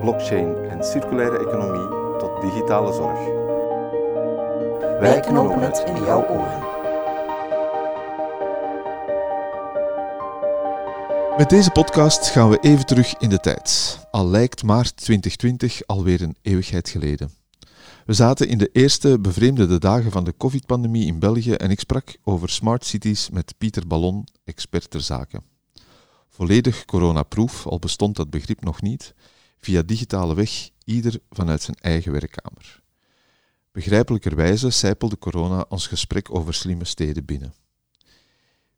blockchain en circulaire economie tot digitale zorg. Wij knopen het in jouw oren. Met deze podcast gaan we even terug in de tijd. Al lijkt maart 2020 alweer een eeuwigheid geleden. We zaten in de eerste bevreemdende dagen van de COVID-pandemie in België en ik sprak over smart cities met Pieter Ballon, expert ter zake. Volledig coronaproof, al bestond dat begrip nog niet, via digitale weg, ieder vanuit zijn eigen werkkamer. Begrijpelijkerwijze sijpelde corona ons gesprek over slimme steden binnen.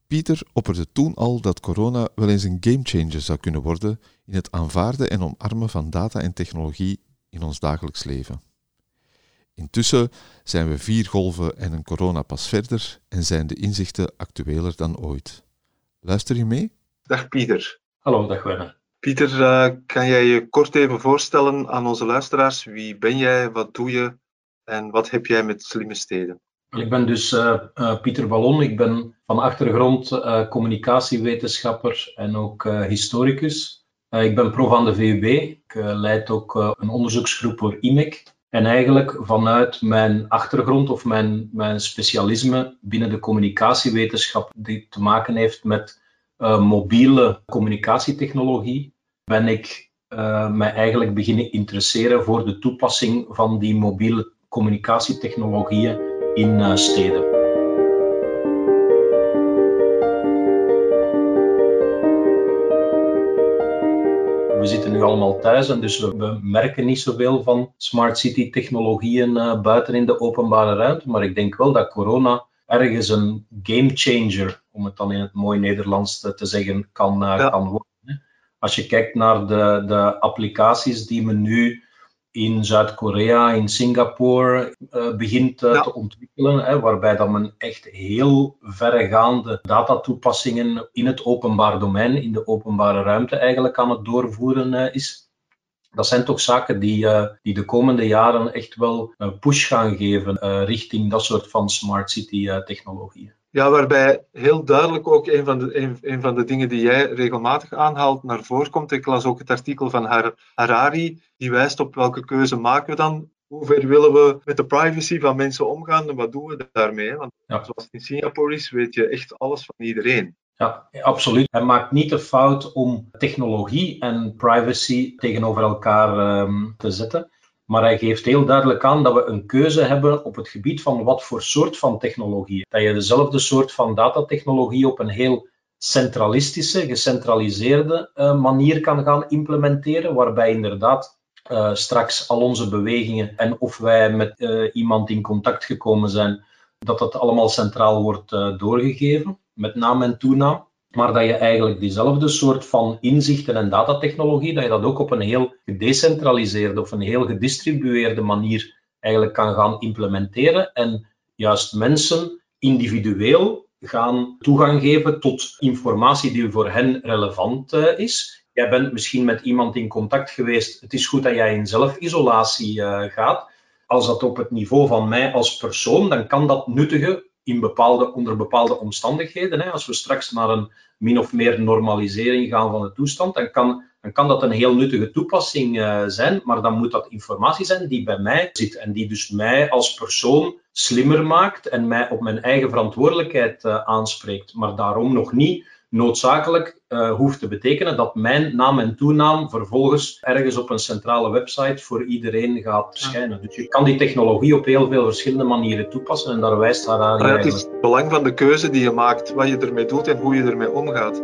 Pieter opperde toen al dat corona wel eens een gamechanger zou kunnen worden in het aanvaarden en omarmen van data en technologie in ons dagelijks leven. Intussen zijn we vier golven en een coronapas verder en zijn de inzichten actueler dan ooit. Luister je mee? Dag Pieter. Hallo, dag Werner. Pieter, uh, kan jij je kort even voorstellen aan onze luisteraars? Wie ben jij, wat doe je en wat heb jij met slimme steden? Ik ben dus uh, uh, Pieter Ballon. Ik ben van achtergrond communicatiewetenschapper en ook historicus. ik ben prof aan de VUB. Ik leid ook een onderzoeksgroep voor IMEC. En eigenlijk vanuit mijn achtergrond of mijn, mijn specialisme binnen de communicatiewetenschap, die te maken heeft met uh, mobiele communicatietechnologie, ben ik uh, mij eigenlijk beginnen interesseren voor de toepassing van die mobiele communicatietechnologieën in uh, steden. we zitten nu allemaal thuis en dus we, merken niet zoveel van smart city technologieën buiten in de openbare ruimte. Maar ik denk wel dat corona ergens een game changer, om het dan in het mooi Nederlands te, te zeggen, kan, ja. kan worden. Als je kijkt naar de, de applicaties die men nu in Zuid-Korea, in Singapore uh, begint uh, ja. te ontwikkelen, hè, waarbij dat men echt heel verregaande datatoepassingen in het openbaar domein, in de openbare ruimte eigenlijk aan het doorvoeren uh, is. Dat zijn toch zaken die, die de komende jaren echt wel een push gaan geven richting dat soort van smart city technologieën. Ja, waarbij heel duidelijk ook een van, de, een, een, van de dingen die jij regelmatig aanhaalt naar voren komt. Ik las ook het artikel van Har Harari, die wijst op welke keuze maken we dan. Hoe ver willen we met de privacy van mensen omgaan en wat doen we daarmee? Want ja. zoals het in Singapore is, weet je echt alles van iedereen. Ja, absoluut. Hij maakt niet de fout om technologie en privacy tegenover elkaar um, te zetten. Maar hij geeft heel duidelijk aan dat we een keuze hebben op het gebied van wat voor soort van technologie. Dat je dezelfde soort van datatechnologie op een heel centralistische, gecentraliseerde uh, manier kan gaan implementeren, waarbij inderdaad uh, straks al onze bewegingen en of wij met uh, iemand in contact gekomen zijn, dat dat allemaal centraal wordt doorgegeven, met naam en toenaam maar dat je eigenlijk diezelfde soort van inzichten en datatechnologie, dat je dat ook op een heel gedecentraliseerde of een heel gedistribueerde manier eigenlijk kan gaan implementeren en juist mensen individueel gaan toegang geven tot informatie die voor hen relevant uh, is. Jij bent misschien met iemand in contact geweest. Het is goed dat jij in zelfisolatie uh, gaat. Als dat op het niveau van mij als persoon, dan kan dat nuttige in bepaalde, onder bepaalde omstandigheden. Hè. Als we straks naar een min of meer normalisering gaan van de toestand, dan kan, dan kan dat een heel nuttige toepassing uh, zijn, maar dan moet dat informatie zijn die bij mij zit en die dus mij als persoon slimmer maakt en mij op mijn eigen verantwoordelijkheid uh, aanspreekt, maar daarom nog niet noodzakelijk uh, hoeft te betekenen dat mijn naam en toenaam vervolgens ergens op een centrale website voor iedereen gaat verschijnen. Dus je kan die technologie op heel veel verschillende manieren toepassen en daar wijst haar aan. Ja, het is het belang van de keuze die je maakt, wat je ermee doet en hoe je ermee omgaat.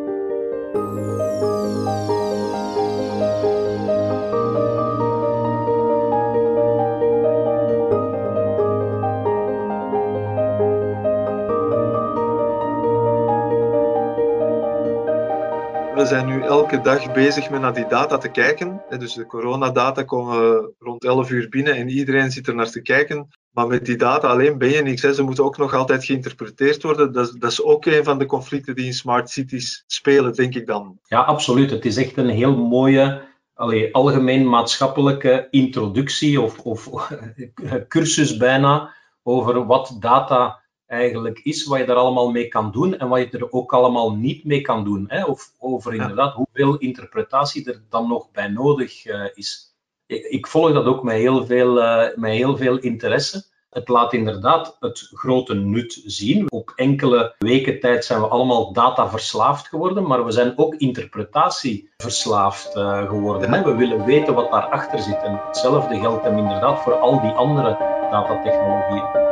We zijn nu elke dag bezig met naar die data te kijken. Dus de coronadata komen rond 11 uur binnen en iedereen zit er naar te kijken. Maar met die data alleen ben je niks. Ze moeten ook nog altijd geïnterpreteerd worden. Dat is, ook een van de conflicten die in smart cities spelen, denk ik dan. Ja, absoluut. Het is echt een heel mooie algemeen maatschappelijke introductie of, of cursus bijna over wat data eigenlijk is, wat je daar allemaal mee kan doen en wat je er ook allemaal niet mee kan doen. Hè? Of over inderdaad hoeveel interpretatie er dan nog bij nodig uh, is. Ik, ik, volg dat ook met heel, veel, uh, met heel veel interesse. Het laat inderdaad het grote nut zien. Op enkele weken tijd zijn we allemaal data verslaafd geworden, maar we zijn ook interpretatie verslaafd uh, geworden. Hè? We willen weten wat daarachter zit. En hetzelfde geldt hem inderdaad voor al die andere datatechnologieën.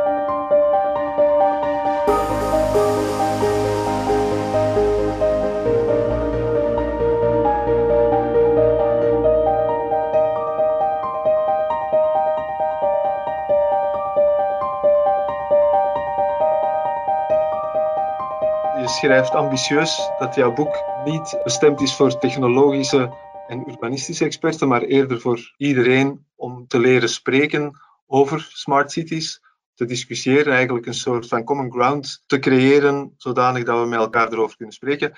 Schrijft ambitieus dat jouw boek niet bestemd is voor technologische en urbanistische experten, maar eerder voor iedereen om te leren spreken over smart cities, te discussiëren, eigenlijk een soort van common ground te creëren, zodanig dat we met elkaar erover kunnen spreken.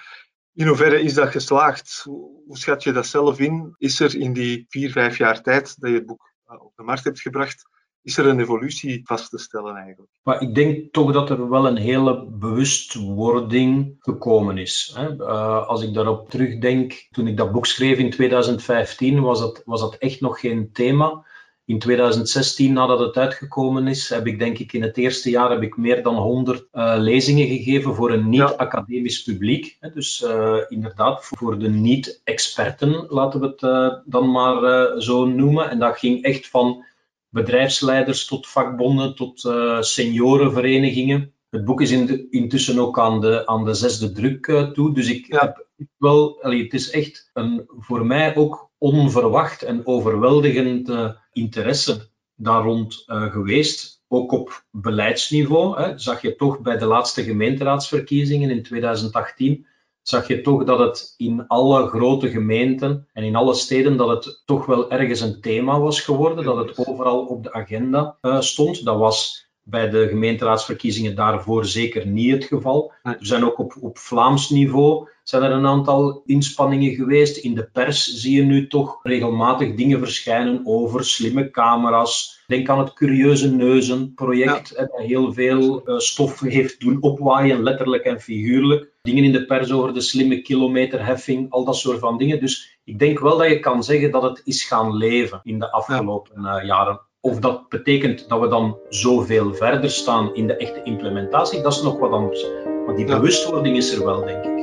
In hoeverre is dat geslaagd? Hoe schat je dat zelf in? Is er in die vier, vijf jaar tijd dat je het boek op de markt hebt gebracht, is er een evolutie vast te stellen eigenlijk. Maar ik denk toch dat er wel een hele bewustwording gekomen is. Hè. Uh, als ik daarop terugdenk, toen ik dat boek schreef in 2015, was dat, was dat echt nog geen thema. In 2016, nadat het uitgekomen is, heb ik denk ik in het eerste jaar heb ik meer dan 100 uh, eh, lezingen gegeven voor een niet-academisch publiek. Hè. Dus uh, inderdaad, voor de niet-experten, laten we het dan maar zo noemen. En dat ging echt van bedrijfsleiders tot vakbonden, tot uh, seniorenverenigingen. Het boek is in intussen ook aan de, aan de zesde druk uh, toe. Dus ik heb wel, allee, het is echt een, voor mij ook onverwacht en overweldigend uh, interesse daar rond geweest. Ook op beleidsniveau. Hè, zag je toch bij de laatste gemeenteraadsverkiezingen in 2018 zag je toch dat het in alle grote gemeenten en in alle steden dat het toch wel ergens een thema was geworden, dat het overal op de agenda uh, stond. Dat was bij de gemeenteraadsverkiezingen daarvoor zeker niet het geval. Er zijn ook op, op Vlaams niveau zijn er een aantal inspanningen geweest. In de pers zie je nu toch regelmatig dingen verschijnen over slimme camera's. Denk aan het Curieuze Neuzen project, ja. dat heel veel uh, stof heeft doen opwaaien, letterlijk en figuurlijk. Dingen in de pers over de slimme kilometerheffing, al dat soort van dingen. Dus ik denk wel dat je kan zeggen dat het is gaan leven in de afgelopen ja. uh, jaren. Of dat betekent dat we dan zoveel verder staan in de echte implementatie, dat is nog wat anders. Maar die bewustwording is er wel, denk ik.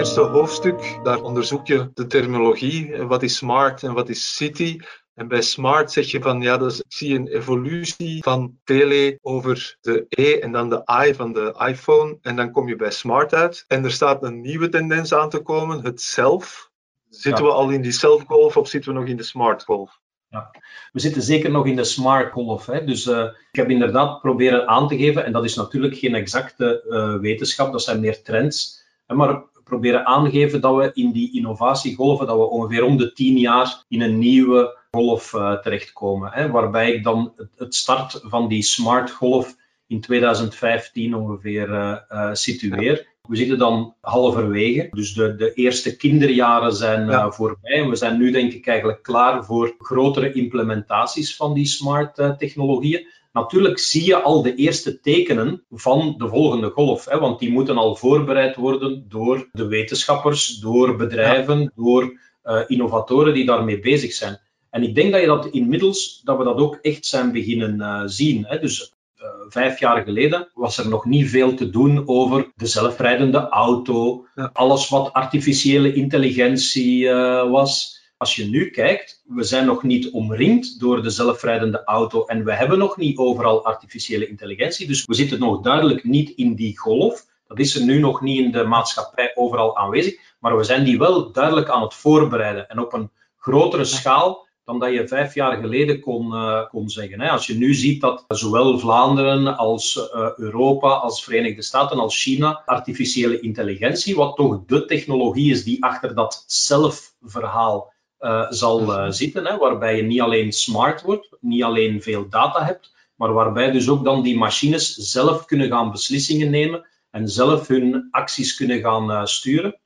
Eerste hoofdstuk, daar onderzoek je de terminologie. Wat is smart en wat is city? En bij smart zeg je van ja, dus ik zie een evolutie van tele over de E en dan de I van de iPhone. En dan kom je bij smart uit. En er staat een nieuwe tendens aan te komen, het self. Zitten we al in die self-golf of zitten we nog in de smart golf? Ja, we zitten zeker nog in de smart golf. Hè. Dus uh, ik heb inderdaad proberen aan te geven, en dat is natuurlijk geen exacte uh, wetenschap, dat zijn meer trends. Maar proberen aangeven dat we in die innovatiegolven, dat we ongeveer om de tien jaar in een nieuwe golf uh, terechtkomen. Hè, waarbij ik dan het start van die smart golf in 2015 ongeveer uh, uh, situeer. We zitten dan halverwege, dus de, de eerste kinderjaren zijn ja. voorbij. En we zijn nu denk ik eigenlijk klaar voor grotere implementaties van die smart technologieën. Natuurlijk zie je al de eerste tekenen van de volgende golf, hè, want die moeten al voorbereid worden door de wetenschappers, door bedrijven, ja. door uh, innovatoren die daarmee bezig zijn. En ik denk dat je dat inmiddels, dat we dat ook echt zijn beginnen uh, zien. Hè. Dus uh, vijf jaar geleden was er nog niet veel te doen over de zelfrijdende auto, ja. alles wat artificiële intelligentie was. Als je nu kijkt, we zijn nog niet omringd door de zelfrijdende auto en we hebben nog niet overal artificiële intelligentie. Dus we zitten nog duidelijk niet in die golf. Dat is er nu nog niet in de maatschappij overal aanwezig, maar we zijn die wel duidelijk aan het voorbereiden en op een grotere schaal dan dat je vijf jaar geleden kon, uh, kon zeggen. Als je nu ziet dat zowel Vlaanderen als uh, Europa, als Verenigde Staten, als China artificiële intelligentie, wat toch de technologie is die achter dat zelfverhaal uh, zal zitten, hè, waarbij je niet alleen smart wordt, niet alleen veel data hebt, maar waarbij dus ook dan die machines zelf kunnen gaan beslissingen nemen en zelf hun acties kunnen gaan sturen.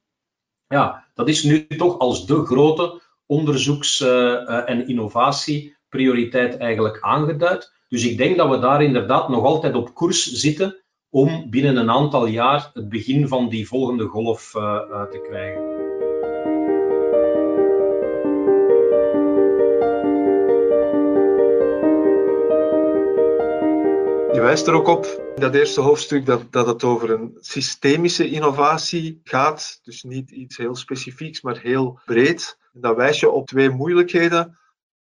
Ja, dat is nu toch als de grote onderzoeks- en innovatieprioriteit eigenlijk aangeduid. Dus ik denk dat we daar inderdaad nog altijd op koers zitten om binnen een aantal jaar het begin van die volgende golf te krijgen. Je wijst er ook op in dat eerste hoofdstuk dat, dat het over een systemische innovatie gaat. Dus niet iets heel specifieks, maar heel breed. En dan wijs je op twee moeilijkheden.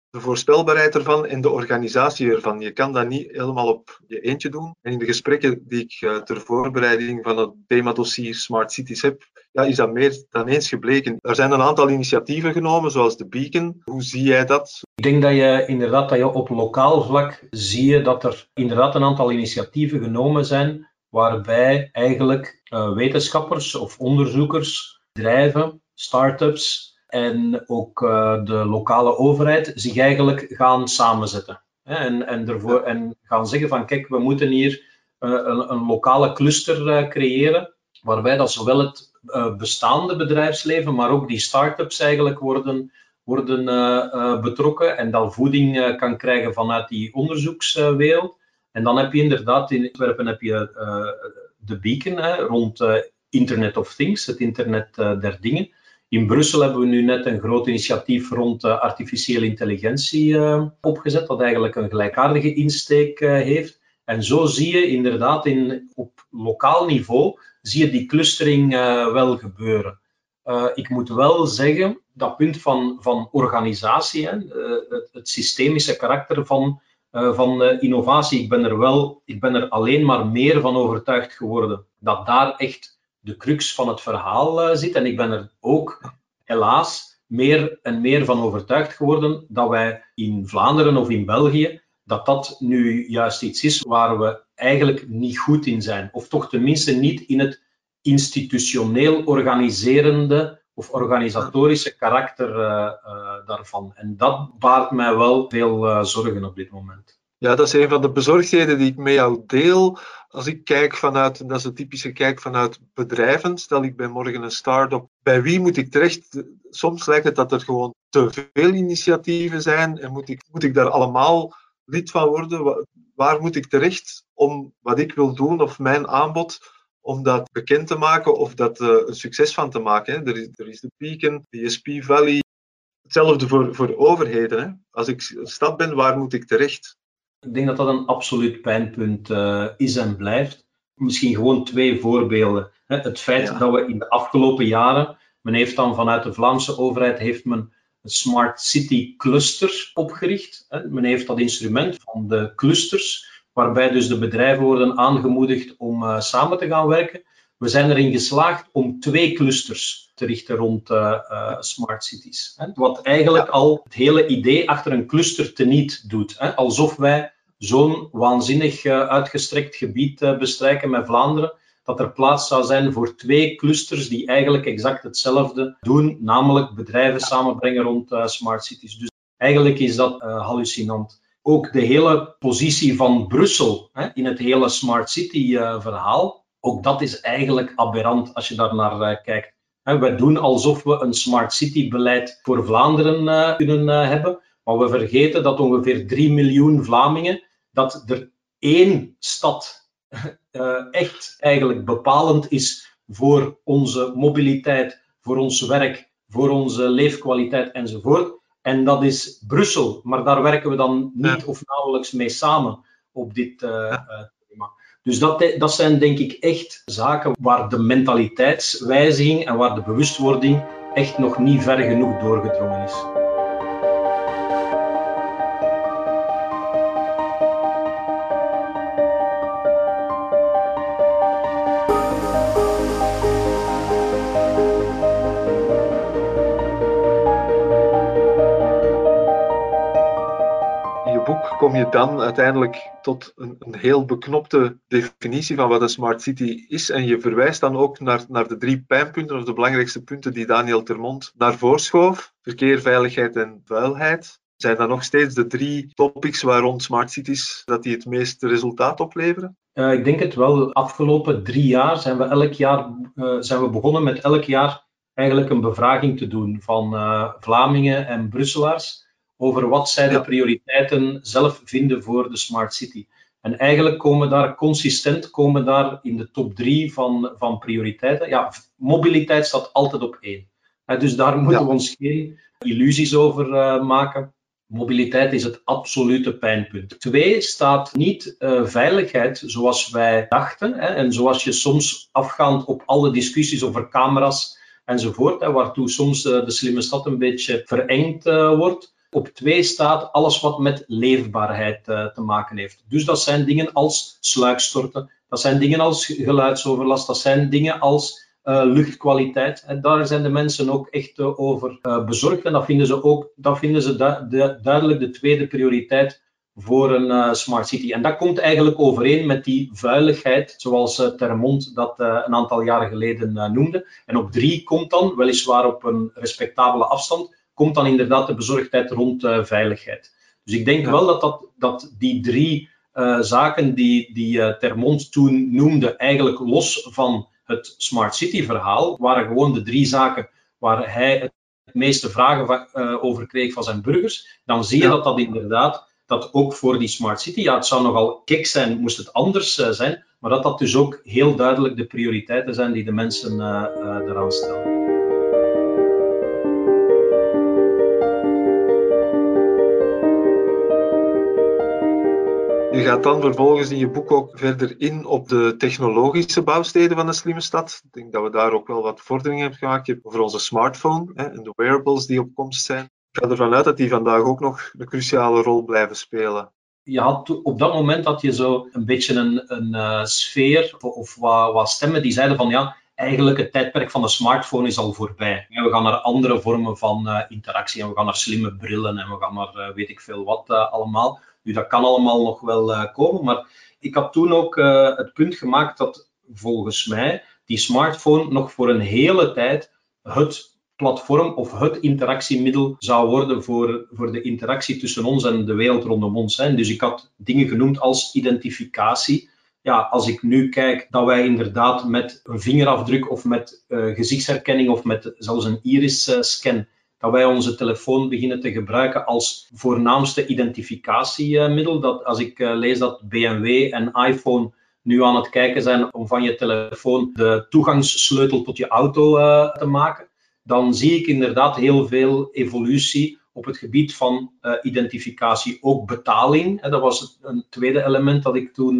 De voorspelbaarheid ervan en de organisatie ervan. Je kan dat niet helemaal op je eentje doen. En in de gesprekken die ik uh, ter voorbereiding van het themadossier Smart Cities heb, ja, is dat meer dan eens gebleken. Er zijn een aantal initiatieven genomen, zoals de Beacon. Hoe zie jij dat? Ik denk dat je inderdaad dat je op lokaal vlak zie je dat er inderdaad een aantal initiatieven genomen zijn waarbij eigenlijk uh, wetenschappers of onderzoekers, bedrijven, start-ups en ook uh, de lokale overheid zich eigenlijk gaan samenzetten. Hè, en, en, ervoor, en gaan zeggen van kijk, we moeten hier uh, een, een, lokale cluster creëren waarbij dat zowel het bestaande bedrijfsleven, maar ook die start-ups eigenlijk worden worden uh, betrokken en dan voeding kan krijgen vanuit die onderzoekswereld. En dan heb je inderdaad in Antwerpen heb je de beacon hè, rond Internet of Things, het internet der dingen. In Brussel hebben we nu net een groot initiatief rond artificiële intelligentie opgezet, dat eigenlijk een gelijkaardige insteek heeft. En zo zie je inderdaad in, op lokaal niveau zie je die clustering wel gebeuren. Uh, ik moet wel zeggen, dat punt van, van organisatie, hè, uh, het, het, systemische karakter van, van innovatie, ik ben, er wel, ik ben er alleen maar meer van overtuigd geworden dat daar echt de crux van het verhaal zit. En ik ben er ook helaas meer en meer van overtuigd geworden dat wij in Vlaanderen of in België, dat dat nu juist iets is waar we eigenlijk niet goed in zijn. Of toch tenminste niet in het institutioneel organiserende of organisatorische karakter uh, uh, daarvan. En dat baart mij wel veel uh, zorgen op dit moment. Ja, dat is een van de bezorgdheden die ik met jou deel. Als ik kijk vanuit, dat is een typische kijk vanuit bedrijven, stel ik bij morgen een start-up, bij wie moet ik terecht? Soms lijkt het dat er gewoon te veel initiatieven zijn en moet ik, moet ik daar allemaal lid van worden? Waar moet ik terecht om wat ik wil doen of mijn aanbod om dat bekend te maken of dat uh, een succes van te maken. Hè. Er, is, er is de Beacon, de ESP Valley. Hetzelfde voor, voor overheden. Hè. Als ik een stad ben, waar moet ik terecht? Ik denk dat dat een absoluut pijnpunt uh, is en blijft. Misschien gewoon twee voorbeelden. Hè. Het feit ja. dat we in de afgelopen jaren, men heeft dan vanuit de Vlaamse overheid, heeft men een Smart City Cluster opgericht. Men heeft dat instrument van de clusters waarbij dus de bedrijven worden aangemoedigd om uh, samen te gaan werken. We zijn erin geslaagd om twee clusters te richten rond uh, uh, smart cities. Wat eigenlijk al het hele idee achter een cluster teniet doet. Alsof wij zo'n waanzinnig uitgestrekt gebied bestrijken met Vlaanderen, dat er plaats zou zijn voor twee clusters die eigenlijk exact hetzelfde doen, namelijk bedrijven samenbrengen rond smart cities. Dus eigenlijk is dat hallucinant ook de hele positie van Brussel hè, in het hele Smart City-verhaal, ook dat is eigenlijk aberrant als je daar naar kijkt. Wij doen alsof we een Smart City-beleid voor Vlaanderen kunnen hebben, maar we vergeten dat ongeveer 3 miljoen Vlamingen, dat er één stad echt eigenlijk bepalend is voor onze mobiliteit, voor ons werk, voor onze leefkwaliteit enzovoort. En dat is Brussel, maar daar werken we dan niet of nauwelijks mee samen op dit uh, uh, thema. Dus dat, dat zijn denk ik echt zaken waar de mentaliteitswijziging en waar de bewustwording echt nog niet ver genoeg doorgedrongen is. Dan uiteindelijk tot een, een, heel beknopte definitie van wat een smart city is. En je verwijst dan ook naar, naar de drie pijnpunten, of de belangrijkste punten die Daniel Termont naar voren schoof. Verkeer, veiligheid en vuilheid. Zijn dat nog steeds de drie topics waar rond smart cities dat die het meeste resultaat opleveren? Uh, ik denk het wel. Afgelopen drie jaar zijn we elk jaar uh, zijn we begonnen met elk jaar eigenlijk een bevraging te doen van uh, Vlamingen en Brusselaars over wat zij de prioriteiten zelf vinden voor de smart city. En eigenlijk komen daar consistent komen daar in de top drie van, van prioriteiten. Ja, mobiliteit staat altijd op één. dus daar moeten we ons geen illusies over uh, maken. Mobiliteit is het absolute pijnpunt. Twee staat niet uh, veiligheid zoals wij dachten. Hè, en zoals je soms afgaand op alle discussies over camera's enzovoort, hè, waartoe soms uh, de slimme stad een beetje verengd wordt. Op twee staat alles wat met leefbaarheid uh, te maken heeft. Dus dat zijn dingen als sluikstorten, dat zijn dingen als geluidsoverlast, dat zijn dingen als uh, luchtkwaliteit. En daar zijn de mensen ook echt uh, over bezorgd. En dat vinden ze ook dat vinden ze du de, duidelijk de tweede prioriteit voor een smart city. En dat komt eigenlijk overeen met die vuiligheid, zoals Termont dat een aantal jaren geleden noemde. En op drie komt dan, weliswaar op een respectabele afstand, komt dan inderdaad de bezorgdheid rond uh, veiligheid. Dus ik denk wel dat, dat, dat die drie uh, zaken die, die uh, Termont toen noemde, eigenlijk los van het Smart City verhaal, waren gewoon de drie zaken waar hij het meeste vragen over kreeg van zijn burgers. Dan zie je ja. dat dat inderdaad, dat ook voor die Smart City, ja, het zou nogal kik zijn moest het anders zijn, maar dat dat dus ook heel duidelijk de prioriteiten zijn die de mensen eraan stellen. Je gaat dan vervolgens in je boek ook verder in op de technologische bouwsteden van de slimme stad. Ik denk dat we daar ook wel wat vorderingen hebben gemaakt. Je hebt over onze smartphone hè, en de wearables die op komst zijn. Ik ga ervan uit dat die vandaag ook nog een cruciale rol blijven spelen. Je had, op dat moment had je zo een beetje een, een uh, sfeer of, wat, wat stemmen die zeiden van ja, eigenlijk het tijdperk van de smartphone is al voorbij. we gaan naar andere vormen van uh, interactie en we gaan naar slimme brillen en we gaan naar uh, weet ik veel wat allemaal. Nu, dat kan allemaal nog wel uh, komen, maar ik had toen ook uh, het punt gemaakt dat volgens mij die smartphone nog voor een hele tijd het platform of het interactiemiddel zou worden voor, voor de interactie tussen ons en de wereld rondom ons. Hè. Dus ik had dingen genoemd als identificatie. Ja, als ik nu kijk dat wij inderdaad met een vingerafdruk of met uh, gezichtsherkenning of met zelfs een iris-scan dat wij onze telefoon beginnen te gebruiken als voornaamste identificatiemiddel. Dat als ik eh, lees dat BMW en iPhone nu aan het kijken zijn om van je telefoon de toegangssleutel tot je auto uh, te maken, dan zie ik inderdaad heel veel evolutie op het gebied van uh, identificatie. Ook betaling, dat was een tweede element dat ik toen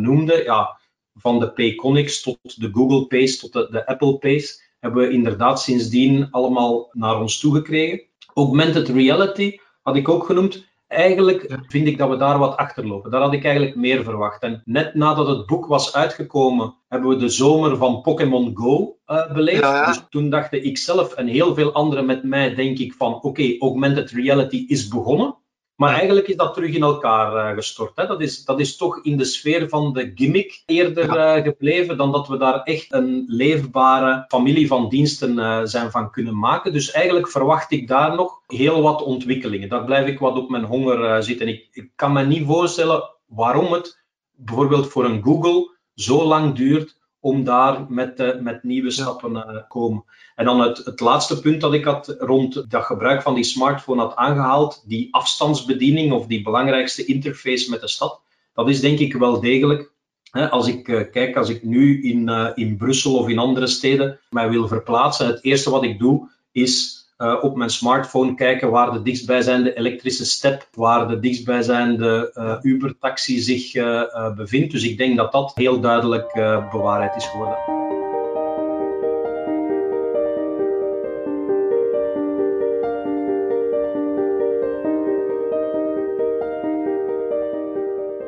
noemde. Ja, van de Payconics tot de Google Pays tot de, de Apple Pays hebben we inderdaad sindsdien allemaal naar ons toegekregen. Augmented reality had ik ook genoemd. Eigenlijk vind ik dat we daar wat achterlopen. Daar had ik eigenlijk meer verwacht. En net nadat het boek was uitgekomen, hebben we de zomer van Pokémon Go uh, beleefd. Ja, ja. Dus toen dachten ik zelf en heel veel anderen met mij, denk ik van oké, okay, augmented reality is begonnen. Maar eigenlijk is dat terug in elkaar uh, gestort. Hè. Dat, is, dat is toch in de sfeer van de gimmick eerder uh, gebleven dan dat we daar echt een leefbare familie van diensten uh, zijn van kunnen maken. Dus eigenlijk verwacht ik daar nog heel wat ontwikkelingen. Daar blijf ik wat op mijn honger zitten. Ik, ik kan me niet voorstellen waarom het bijvoorbeeld voor een Google zo lang duurt om daar met, met nieuwe stappen te uh, komen. En dan het, het laatste punt dat ik had rond dat gebruik van die smartphone had aangehaald, die afstandsbediening of die belangrijkste interface met de stad, dat is denk ik wel degelijk. Hè, als ik uh, kijk, als ik nu in, in Brussel of in andere steden mij wil verplaatsen, het eerste wat ik doe is uh, op mijn smartphone kijken waar de dichtstbijzijnde elektrische step, waar de dichtstbijzijnde uh, Uber-taxi zich uh, bevindt. Dus ik denk dat dat heel duidelijk bewaarheid is geworden.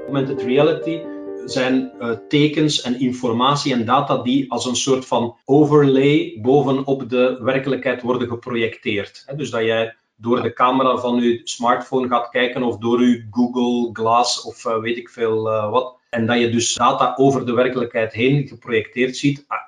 Augmented reality zijn uh, tekens en informatie en data die als een soort van overlay bovenop de werkelijkheid worden geprojecteerd. Dus dat jij door de camera van uw smartphone gaat kijken of door uw Google Glass of weet ik veel wat. En dat je dus data over de werkelijkheid heen geprojecteerd ziet. Ah,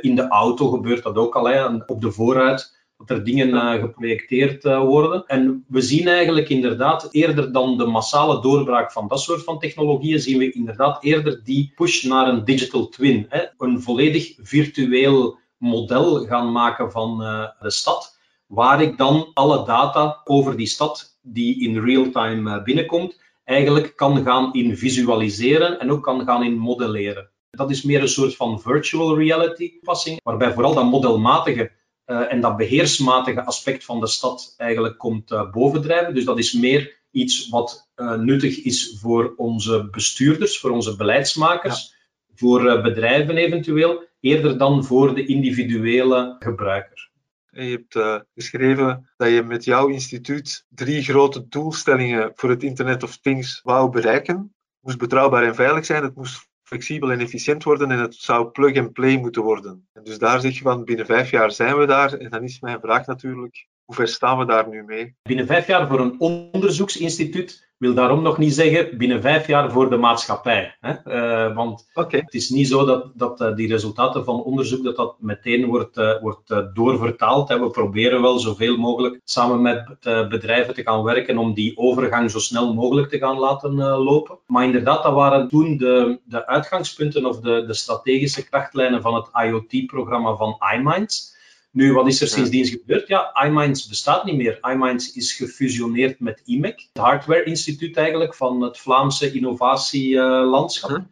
in de auto gebeurt dat ook al, op de vooruit dat er dingen uh, geprojecteerd uh, worden. En we zien eigenlijk inderdaad eerder dan de massale doorbraak van dat soort van technologieën, zien we inderdaad eerder die push naar een digital twin. Hè. Een volledig virtueel model gaan maken van uh, de stad, waar ik dan alle data over die stad die in real time binnenkomt, eigenlijk kan gaan in visualiseren en ook kan gaan in modelleren. Dat is meer een soort van virtual reality toepassing, waarbij vooral dat modelmatige uh, en dat beheersmatige aspect van de stad eigenlijk komt uh, bovendrijven. Dus dat is meer iets wat uh, nuttig is voor onze bestuurders, voor onze beleidsmakers, ja. voor bedrijven eventueel, eerder dan voor de individuele gebruiker. En je hebt geschreven dat je met jouw instituut drie grote doelstellingen voor het Internet of Things wou bereiken. Het moest betrouwbaar en veilig zijn, het moest flexibel en efficiënt worden en het zou plug-and-play moeten worden. En dus daar zeg je van, binnen vijf jaar zijn we daar. En dan is mijn vraag natuurlijk, hoe ver staan we daar nu mee? Binnen vijf jaar voor een onderzoeksinstituut wil daarom nog niet zeggen binnen vijf jaar voor de maatschappij. Hè? Uh, want okay. het is niet zo dat, dat uh, die resultaten van onderzoek dat dat meteen wordt, uh, wordt doorvertaald. Hè? We proberen wel zoveel mogelijk samen met bedrijven te gaan werken om die overgang zo snel mogelijk te gaan laten lopen. Maar inderdaad, dat waren toen de, de uitgangspunten of de, de strategische krachtlijnen van het IoT-programma van iMinds. Nu, wat is er sindsdien gebeurd? Ja, iMinds bestaat niet meer. iMinds is gefusioneerd met IMEC, het Hardware Instituut eigenlijk van het Vlaamse innovatielandschap. Uh,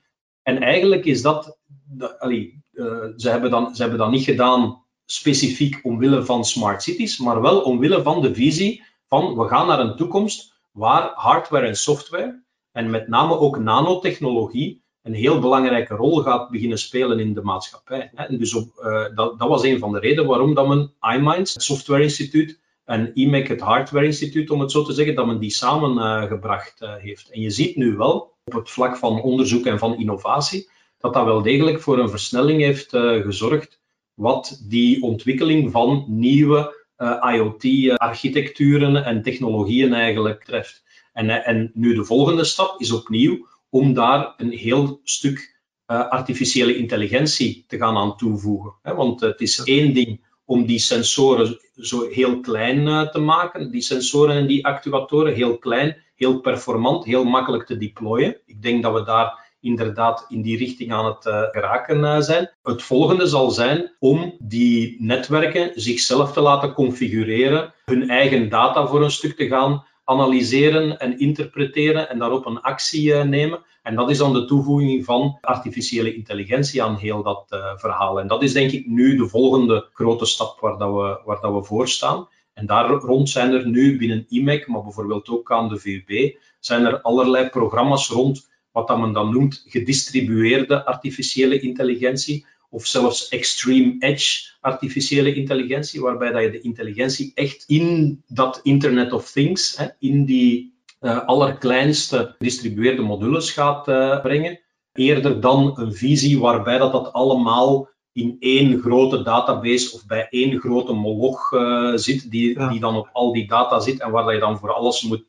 En eigenlijk is dat, de, allee, uh, ze, hebben dan, ze hebben dat niet gedaan specifiek omwille van smart cities, maar wel omwille van de visie van we gaan naar een toekomst waar hardware en software en met name ook nanotechnologie een heel belangrijke rol gaat beginnen spelen in de maatschappij. En dus op, uh, dat, dat, was een van de redenen waarom dat men iMinds, het Software Instituut, en IMEC, het Hardware Instituut, om het zo te zeggen, dat men die samengebracht uh, uh, heeft. En je ziet nu wel, op het vlak van onderzoek en van innovatie, dat dat wel degelijk voor een versnelling heeft gezorgd, wat die ontwikkeling van nieuwe IoT-architecturen en technologieën eigenlijk treft. En, en nu de volgende stap is opnieuw om daar een heel stuk uh, artificiële intelligentie te gaan aan toevoegen. Hè? Want het is één ding om die sensoren zo heel klein uh, te maken, die sensoren en die actuatoren heel klein, heel performant, heel makkelijk te deployen. Ik denk dat we daar inderdaad in die richting aan het uh, geraken zijn. Het volgende zal zijn om die netwerken zichzelf te laten configureren, hun eigen data voor een stuk te gaan analyseren en interpreteren en daarop een actie uh, nemen. En dat is dan de toevoeging van artificiële intelligentie aan heel dat uh, verhaal. En dat is denk ik nu de volgende grote stap waar, dat we, waar dat we voor staan. En daar rond zijn er nu binnen IMEC, maar bijvoorbeeld ook aan de VUB, zijn er allerlei programma's rond wat dat men dan noemt gedistribueerde artificiële intelligentie of zelfs extreme edge artificiële intelligentie, waarbij dat je de intelligentie echt in dat Internet of Things, hè, in die uh, allerkleinste distribueerde modules gaat uh, brengen, eerder dan een visie waarbij dat, dat allemaal in één grote database of bij één grote moloch uh, zit, die, ja. die dan op al die data zit en waar dat je dan voor alles moet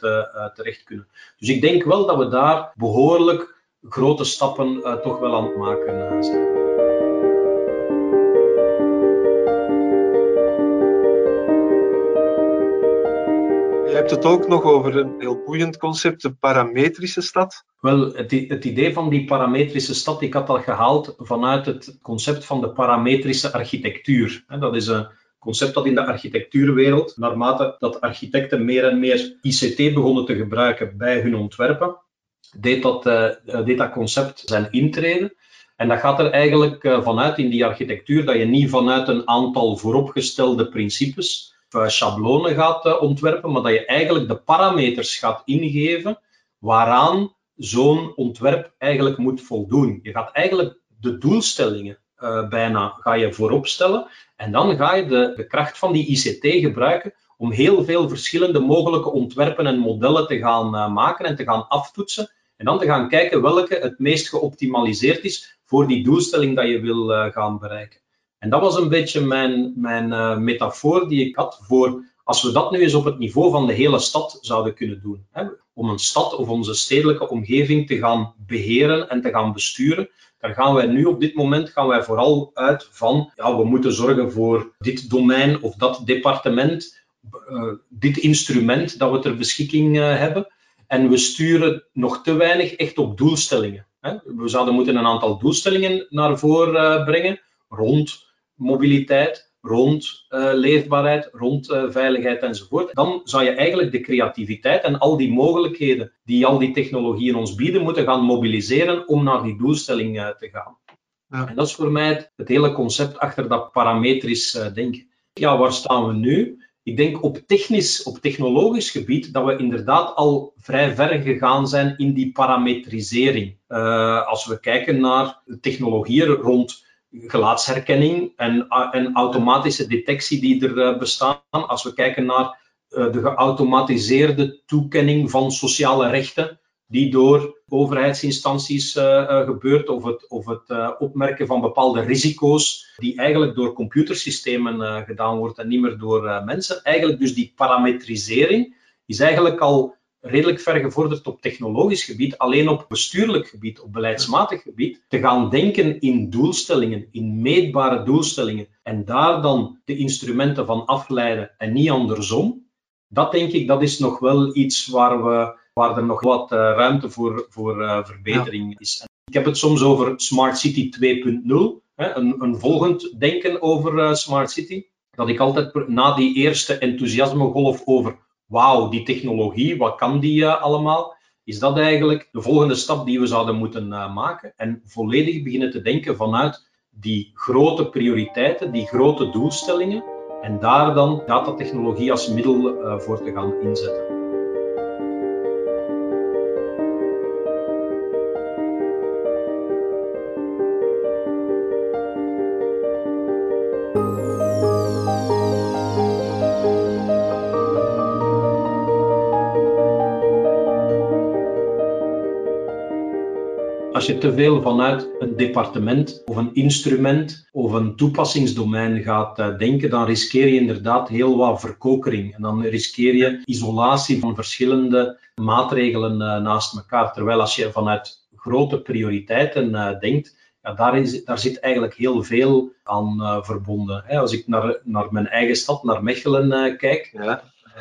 terecht kunnen. Dus ik denk wel dat we daar behoorlijk grote stappen toch wel aan het maken zijn. Hebt het ook nog over een heel boeiend concept, de parametrische stad. Wel, het, het, idee van die parametrische stad, ik had dat gehaald vanuit het concept van de parametrische architectuur. Dat is een concept dat in de architectuurwereld, naarmate dat architecten meer en meer ICT begonnen te gebruiken bij hun ontwerpen, deed dat, uh, deed dat concept zijn intreden. En dat gaat er eigenlijk uh, vanuit in die architectuur dat je niet vanuit een aantal vooropgestelde principes schablonen gaat uh, ontwerpen, maar dat je eigenlijk de parameters gaat ingeven waaraan zo'n ontwerp eigenlijk moet voldoen. Je gaat eigenlijk de doelstellingen uh, bijna ga je voorop stellen en dan ga je de, de kracht van die ICT gebruiken om heel veel verschillende mogelijke ontwerpen en modellen te gaan maken en te gaan aftoetsen en dan te gaan kijken welke het meest geoptimaliseerd is voor die doelstelling dat je wil gaan bereiken. En dat was een beetje mijn, mijn uh, metafoor die ik had voor Als we dat nu eens op het niveau van de hele stad zouden kunnen doen, hè, om een stad of onze stedelijke omgeving te gaan beheren en te gaan besturen, dan gaan wij nu op dit moment gaan wij vooral uit van, ja, we moeten zorgen voor dit domein of dat departement, uh, dit instrument dat we ter beschikking uh, hebben. En we sturen nog te weinig echt op doelstellingen. Hè. We zouden moeten een aantal doelstellingen naar voren brengen rond mobiliteit, rond uh, leefbaarheid, rond uh, veiligheid enzovoort. Dan zou je eigenlijk de creativiteit en al die mogelijkheden die al die technologieën ons bieden, moeten gaan mobiliseren om naar die doelstelling uh, te gaan. Ja. En dat is voor mij het, het, hele concept achter dat parametrisch denken. Ja, waar staan we nu? Ik denk op technisch, op technologisch gebied, dat we inderdaad al vrij ver gegaan zijn in die parametrisering. als we kijken naar technologieën rond gelaatsherkenning en, en automatische detectie die er eh, bestaan. Als we kijken naar eh, de geautomatiseerde toekenning van sociale rechten, die door overheidsinstanties uh, gebeurt, of het, of het opmerken van bepaalde risico's, die eigenlijk door computersystemen gedaan wordt en niet meer door mensen. Eigenlijk dus die parametrisering is eigenlijk al redelijk ver gevorderd op technologisch gebied, alleen op bestuurlijk gebied, op beleidsmatig gebied, te gaan denken in doelstellingen, in meetbare doelstellingen en daar dan de instrumenten van afleiden en niet andersom, dat denk ik, dat is nog wel iets waar, we, waar er nog wat uh, ruimte voor, voor uh, verbetering ja. is. Ik heb het soms over Smart City 2.0, een, een volgend denken over uh, Smart City, dat ik altijd na die eerste enthousiasmegolf over wauw, die technologie, wat kan die uh, allemaal? Is dat eigenlijk de volgende stap die we zouden moeten uh, maken? En volledig beginnen te denken vanuit die grote prioriteiten, die grote doelstellingen. En daar dan datatechnologie als middel uh, voor te gaan inzetten. Te veel vanuit een departement of een instrument of een toepassingsdomein gaat uh, denken, dan riskeer je inderdaad heel wat verkokering. En dan riskeer je isolatie van verschillende maatregelen uh, naast elkaar. Terwijl als je vanuit grote prioriteiten uh, denkt, ja, daar, is, daar zit eigenlijk heel veel aan verbonden. Als ik naar, naar mijn eigen stad, naar Mechelen kijk,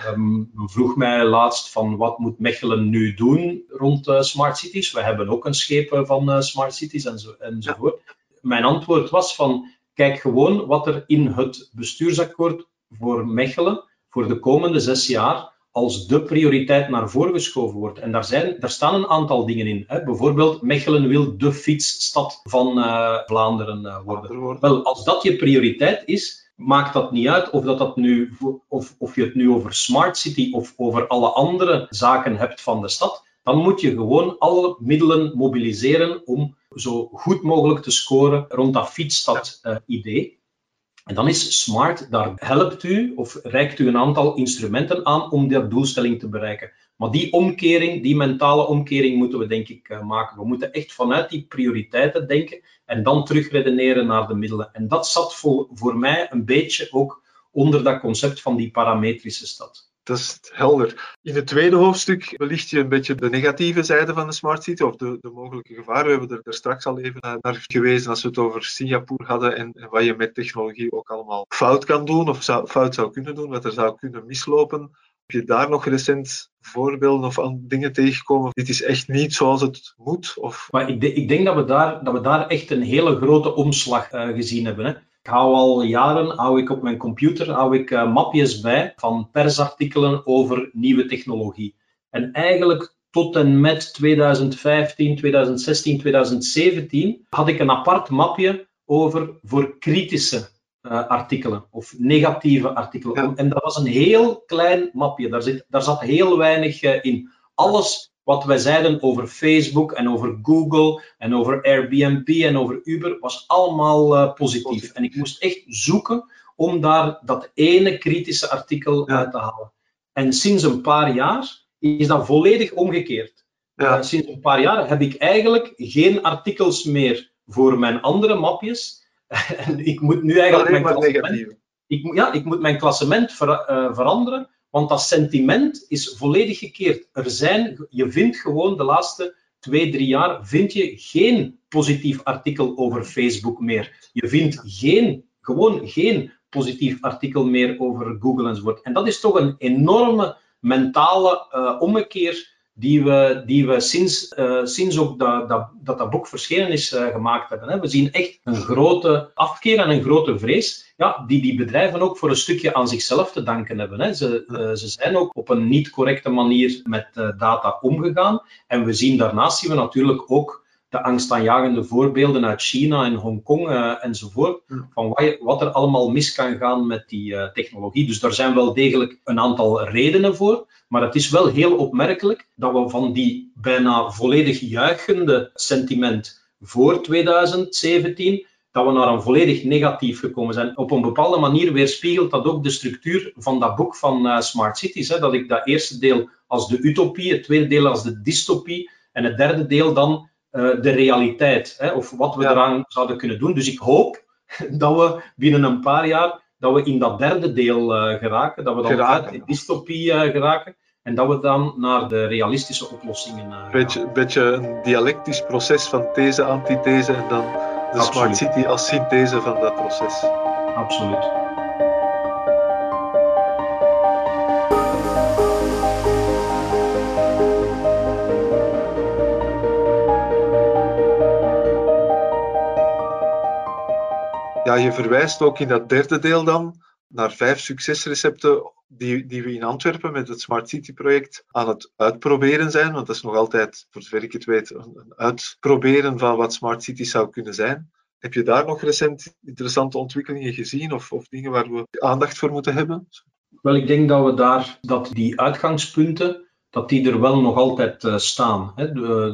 Um, vroeg mij laatst van wat moet Mechelen nu doen rond uh, smart cities. We hebben ook een schepen van uh, smart cities enzo, enzovoort. Ja. Mijn antwoord was van kijk gewoon wat er in het bestuursakkoord voor Mechelen voor de komende zes jaar als de prioriteit naar voren geschoven wordt. En daar, zijn, daar staan een aantal dingen in. Hè. Bijvoorbeeld, Mechelen wil de fietsstad van uh, Vlaanderen worden. Wel, als dat je prioriteit is, maakt dat niet uit of, dat dat nu, of, of je het nu over smart city of over alle andere zaken hebt van de stad. Dan moet je gewoon alle middelen mobiliseren om zo goed mogelijk te scoren rond dat fietsstad-idee. En dan is smart, daar helpt u of reikt u een aantal instrumenten aan om die doelstelling te bereiken. Maar die omkering, die mentale omkering moeten we denk ik uh, maken. We moeten echt vanuit die prioriteiten denken en dan terugredeneren naar de middelen. En dat zat voor, voor mij een beetje ook onder dat concept van die parametrische stad. Dat is helder. In het tweede hoofdstuk belicht je een beetje de negatieve zijde van de smart city, of de, de mogelijke gevaren. We hebben er, er, straks al even naar gewezen als we het over Singapore hadden en, en wat je met technologie ook allemaal fout kan doen, of fout zou kunnen doen, wat er zou kunnen mislopen. Heb je daar nog recent voorbeelden of dingen tegengekomen? Dit is echt niet zoals het moet? Of... Maar ik, ik denk dat we, daar, dat we daar echt een hele grote omslag uh, gezien hebben. Hè. Ik hou al jaren hou ik op mijn computer hou ik, uh, mapjes bij van persartikelen over nieuwe technologie. En eigenlijk tot en met 2015, 2016, 2017 had ik een apart mapje over voor kritische uh, artikelen of negatieve artikelen. Ja. En dat was een heel klein mapje, daar, zit, daar zat heel weinig uh, in. Alles wat wij zeiden over Facebook en over Google en over Airbnb en over Uber was allemaal uh, positief. En ik moest echt zoeken om daar dat ene kritische artikel uit te halen. En sinds een paar jaar is dat volledig omgekeerd. Ja. sinds een paar jaar heb ik eigenlijk geen artikels meer voor mijn andere mapjes en ik moet nu eigenlijk maar negatieve. ik, ja, ik moet mijn klassement veranderen, want dat sentiment is volledig gekeerd. Er zijn, je vindt gewoon de laatste twee, drie jaar, vind je geen positief artikel over Facebook meer. Je vindt geen, gewoon geen positief artikel meer over Google enzovoort. En dat is toch een enorme mentale uh, ommekeer die we, die we sinds, uh, sinds ook dat, dat, dat, dat boek verschenen is uh, gemaakt hebben. Hè. We zien echt een grote afkeer en een grote vrees, ja, die die bedrijven ook voor een stukje aan zichzelf te danken hebben. Hè. Ze, uh, ze zijn ook op een niet correcte manier met data omgegaan. En we zien daarnaast zien we natuurlijk ook de angstaanjagende voorbeelden uit China en Hongkong uh, enzovoort, van wat, wat, er allemaal mis kan gaan met die uh, technologie. Dus daar zijn wel degelijk een aantal redenen voor, maar het is wel heel opmerkelijk dat we van die bijna volledig juichende sentiment voor 2017 dat we naar een volledig negatief gekomen zijn. Op een bepaalde manier weerspiegelt dat ook de structuur van dat boek van uh, Smart Cities. Hè, dat ik dat eerste deel als de utopie, het tweede deel als de dystopie en het derde deel dan uh, de realiteit. Hè, of wat we eraan zouden kunnen doen. Dus ik hoop dat we binnen een paar jaar dat we in dat derde deel uh, geraken, dat we dan uit de dystopie uh, geraken en dat we dan naar de realistische oplossingen uh, beetje, beetje een dialectisch proces van these, antithese en dan de Absoluut. Smart City als synthese van dat proces. Absoluut. Ja, je verwijst ook in dat derde deel dan naar vijf succesrecepten die, die we in Antwerpen met het Smart City project aan het uitproberen zijn. Want dat is nog altijd, voor zover ik het weet, een uitproberen van wat Smart City zou kunnen zijn. Heb je daar nog recent interessante ontwikkelingen gezien of, of dingen waar we aandacht voor moeten hebben? Wel, ik denk dat we daar, dat die uitgangspunten, dat die er wel nog altijd uh, staan. Hè.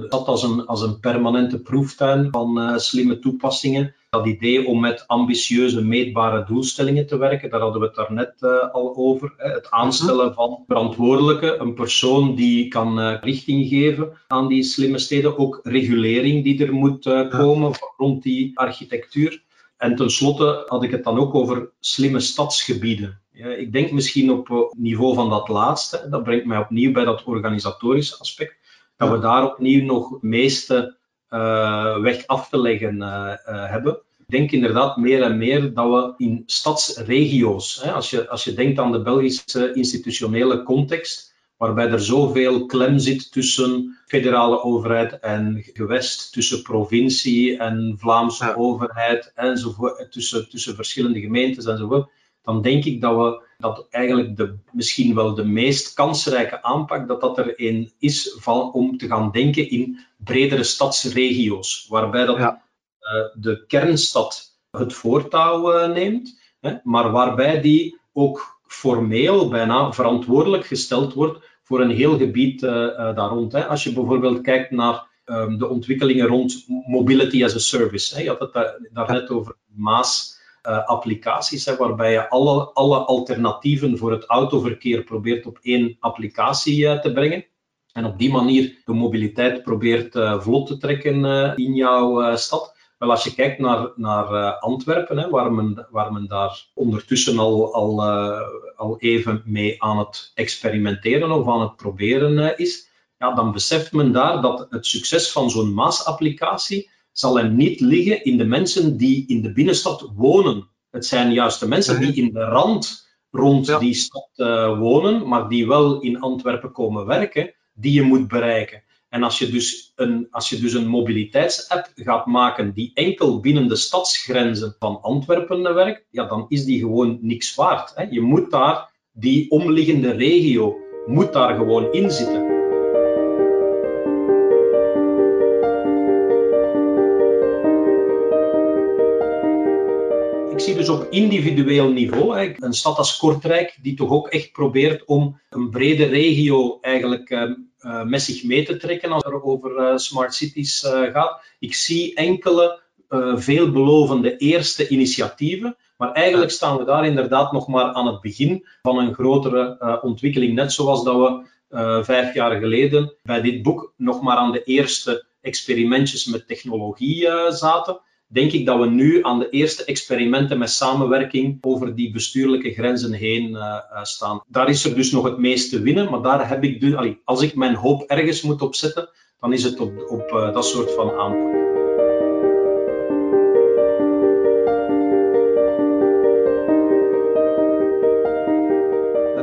dat als een, als een permanente proeftuin van uh, slimme toepassingen dat idee om met ambitieuze, meetbare doelstellingen te werken, daar hadden we het daarnet uh, al over. Hè. Het aanstellen van verantwoordelijke, een persoon die kan richting geven aan die slimme steden. Ook regulering die er moet komen rond die architectuur. En tenslotte had ik het dan ook over slimme stadsgebieden. Ja, ik denk misschien op niveau van dat laatste, dat brengt mij opnieuw bij dat organisatorische aspect, dat we daar opnieuw nog meeste uh, weg af te leggen uh, hebben. Ik denk inderdaad meer en meer dat we in stadsregio's, hè, als, je, als je denkt aan de Belgische institutionele context, waarbij er zoveel klem zit tussen federale overheid en gewest, tussen provincie en Vlaamse ja. overheid enzovoort, tussen, tussen verschillende gemeentes enzovoort, dan denk ik dat we dat eigenlijk de, misschien wel de meest kansrijke aanpak, dat dat er een is van, om te gaan denken in bredere stadsregio's, waarbij dat, uh, de kernstad het voortouw uh, neemt, hè, maar waarbij die ook formeel bijna verantwoordelijk gesteld wordt voor een heel gebied uh, daar rond. Hè. Als je bijvoorbeeld kijkt naar um, de ontwikkelingen rond mobility as a service, hè. je had het daar, daarnet over Maas applicaties, hè, waarbij je alle, alle alternatieven voor het autoverkeer probeert op één applicatie uh, te brengen. En op die manier de mobiliteit probeert uh, vlot te trekken in jouw stad. Wel, als je kijkt naar, naar Antwerpen, hè, waar, men, waar men daar ondertussen al, al, al even mee aan het experimenteren of aan het proberen is, ja, dan beseft men daar dat het succes van zo'n Maas-applicatie zal hem niet liggen in de mensen die in de binnenstad wonen. Het zijn juist de mensen die in de rand rond die stad uh, wonen, maar die wel in Antwerpen komen werken, die je moet bereiken. En als je dus een, als je dus een mobiliteitsapp gaat maken die enkel binnen de stadsgrenzen van Antwerpen werkt, ja, dan is die gewoon niks waard. Hè. Je moet daar, die omliggende regio, moet daar gewoon in zitten. Op individueel niveau, een stad als Kortrijk, die toch ook echt probeert om een brede regio eigenlijk uh, met zich mee te trekken als het over uh, smart cities uh, gaat. Ik zie enkele veelbelovende eerste initiatieven, maar eigenlijk staan we daar inderdaad nog maar aan het begin van een grotere ontwikkeling. Net zoals dat we vijf jaar geleden bij dit boek nog maar aan de eerste experimentjes met technologie zaten denk ik dat we nu aan de eerste experimenten met samenwerking over die bestuurlijke grenzen heen uh, staan. Daar is er dus nog het meest te winnen, maar daar heb ik dus, als ik mijn hoop ergens moet opzetten, dan is het op, op uh, dat soort van aanpak.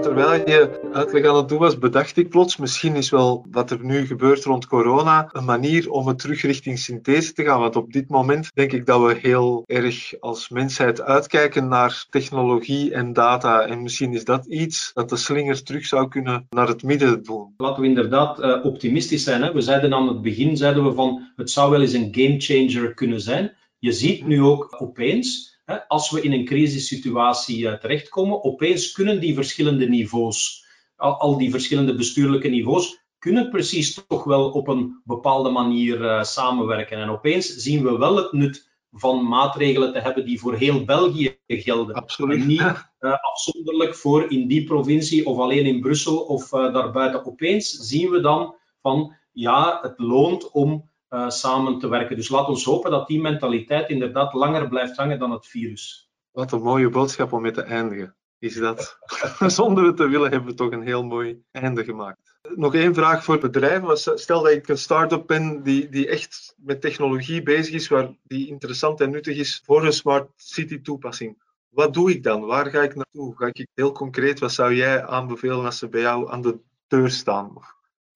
Terwijl je uitleg aan het doen was, bedacht ik plots, misschien is wel wat er nu gebeurt rond corona een manier om het terug richting synthese te gaan. Want op dit moment denk ik dat we heel erg als mensheid uitkijken naar technologie en data. En misschien is dat iets dat de slinger terug zou kunnen naar het midden doen. Laten we inderdaad uh, optimistisch zijn. Hè? We zeiden aan het begin, zeiden we van, het zou wel eens een gamechanger kunnen zijn. Je ziet nu ook opeens als we in een crisissituatie eh, terechtkomen, opeens kunnen die verschillende niveaus, al, die verschillende bestuurlijke niveaus, kunnen precies toch wel op een bepaalde manier uh, samenwerken. En opeens zien we wel het nut van maatregelen te hebben die voor heel België gelden. Absoluut. En niet uh, afzonderlijk voor in die provincie of alleen in Brussel of uh, daarbuiten. Opeens zien we dan van ja, het loont om uh, samen te werken. Dus laat ons hopen dat die mentaliteit inderdaad langer blijft hangen dan het virus. Wat een mooie boodschap om mee te eindigen. Is dat zonder het te willen hebben we toch een heel mooi einde gemaakt. Nog één vraag voor bedrijven. Stel dat ik een start-up ben die, die echt met technologie bezig is, waar die interessant en nuttig is voor een smart city toepassing. Wat doe ik dan? Waar ga ik naartoe? Ga ik heel concreet, wat zou jij aanbevelen als ze bij jou aan de deur staan?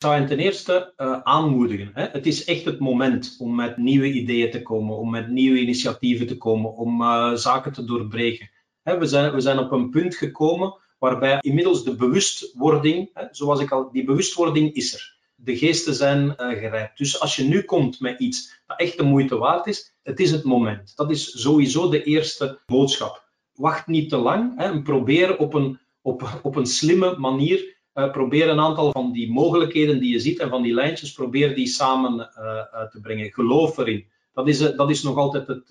Zou hen ten eerste uh, aanmoedigen. Hè. Het is echt het moment om met nieuwe ideeën te komen, om met nieuwe initiatieven te komen, om uh, zaken te doorbreken. Hè, we, zijn, we zijn op een punt gekomen waarbij inmiddels de bewustwording, hè, zoals ik al, die bewustwording is er. De geesten zijn uh, gerijpt. Dus als je nu komt met iets dat echt de moeite waard is, het is het moment. Dat is sowieso de eerste boodschap. Wacht niet te lang hè, en probeer op een, op, op een slimme manier uh, probeer een aantal van die mogelijkheden die je ziet en van die lijntjes, probeer die samen uh, te brengen. Geloof erin. Dat is, dat is nog altijd het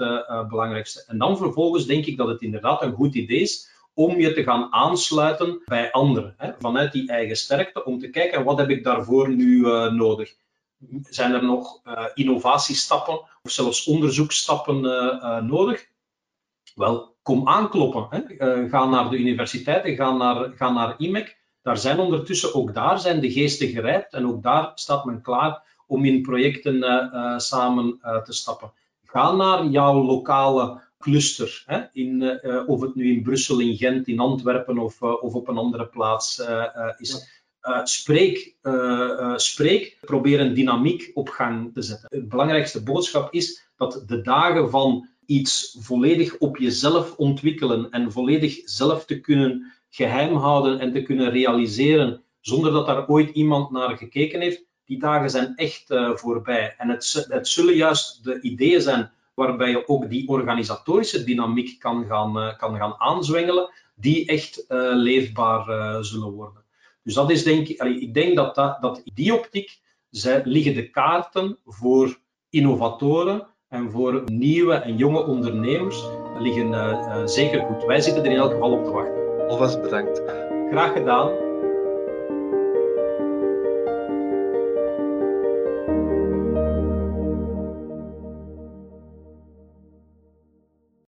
belangrijkste. En dan vervolgens denk ik dat het inderdaad een goed idee is om je te gaan aansluiten bij anderen. Hè, vanuit die eigen sterkte, om te kijken wat heb ik daarvoor nu nodig. Zijn er nog innovatiestappen of zelfs onderzoeksstappen nodig? Wel, kom aankloppen. Hè. ga naar de universiteiten, ga naar, ga naar IMEC daar zijn ondertussen, ook daar zijn de geesten gerijpt en ook daar staat men klaar om in projecten uh, samen uh, te stappen. Ga naar jouw lokale cluster, hè, in, of het nu in Brussel, in Gent, in Antwerpen of, of op een andere plaats is. spreek, spreek, probeer een dynamiek op gang te zetten. De belangrijkste boodschap is dat de dagen van iets volledig op jezelf ontwikkelen en volledig zelf te kunnen geheim houden en te kunnen realiseren zonder dat daar ooit iemand naar gekeken heeft, die dagen zijn echt uh, voorbij. En het, het, zullen juist de ideeën zijn waarbij je ook die organisatorische dynamiek kan gaan, uh, kan gaan aanzwengelen, die echt uh, leefbaar zullen worden. Dus dat is denk ik, ik denk dat, dat, in die optiek liggen de kaarten voor innovatoren en voor nieuwe en jonge ondernemers liggen zeker goed. Wij zitten er in elk geval op te wachten. Alvast bedankt. Graag gedaan.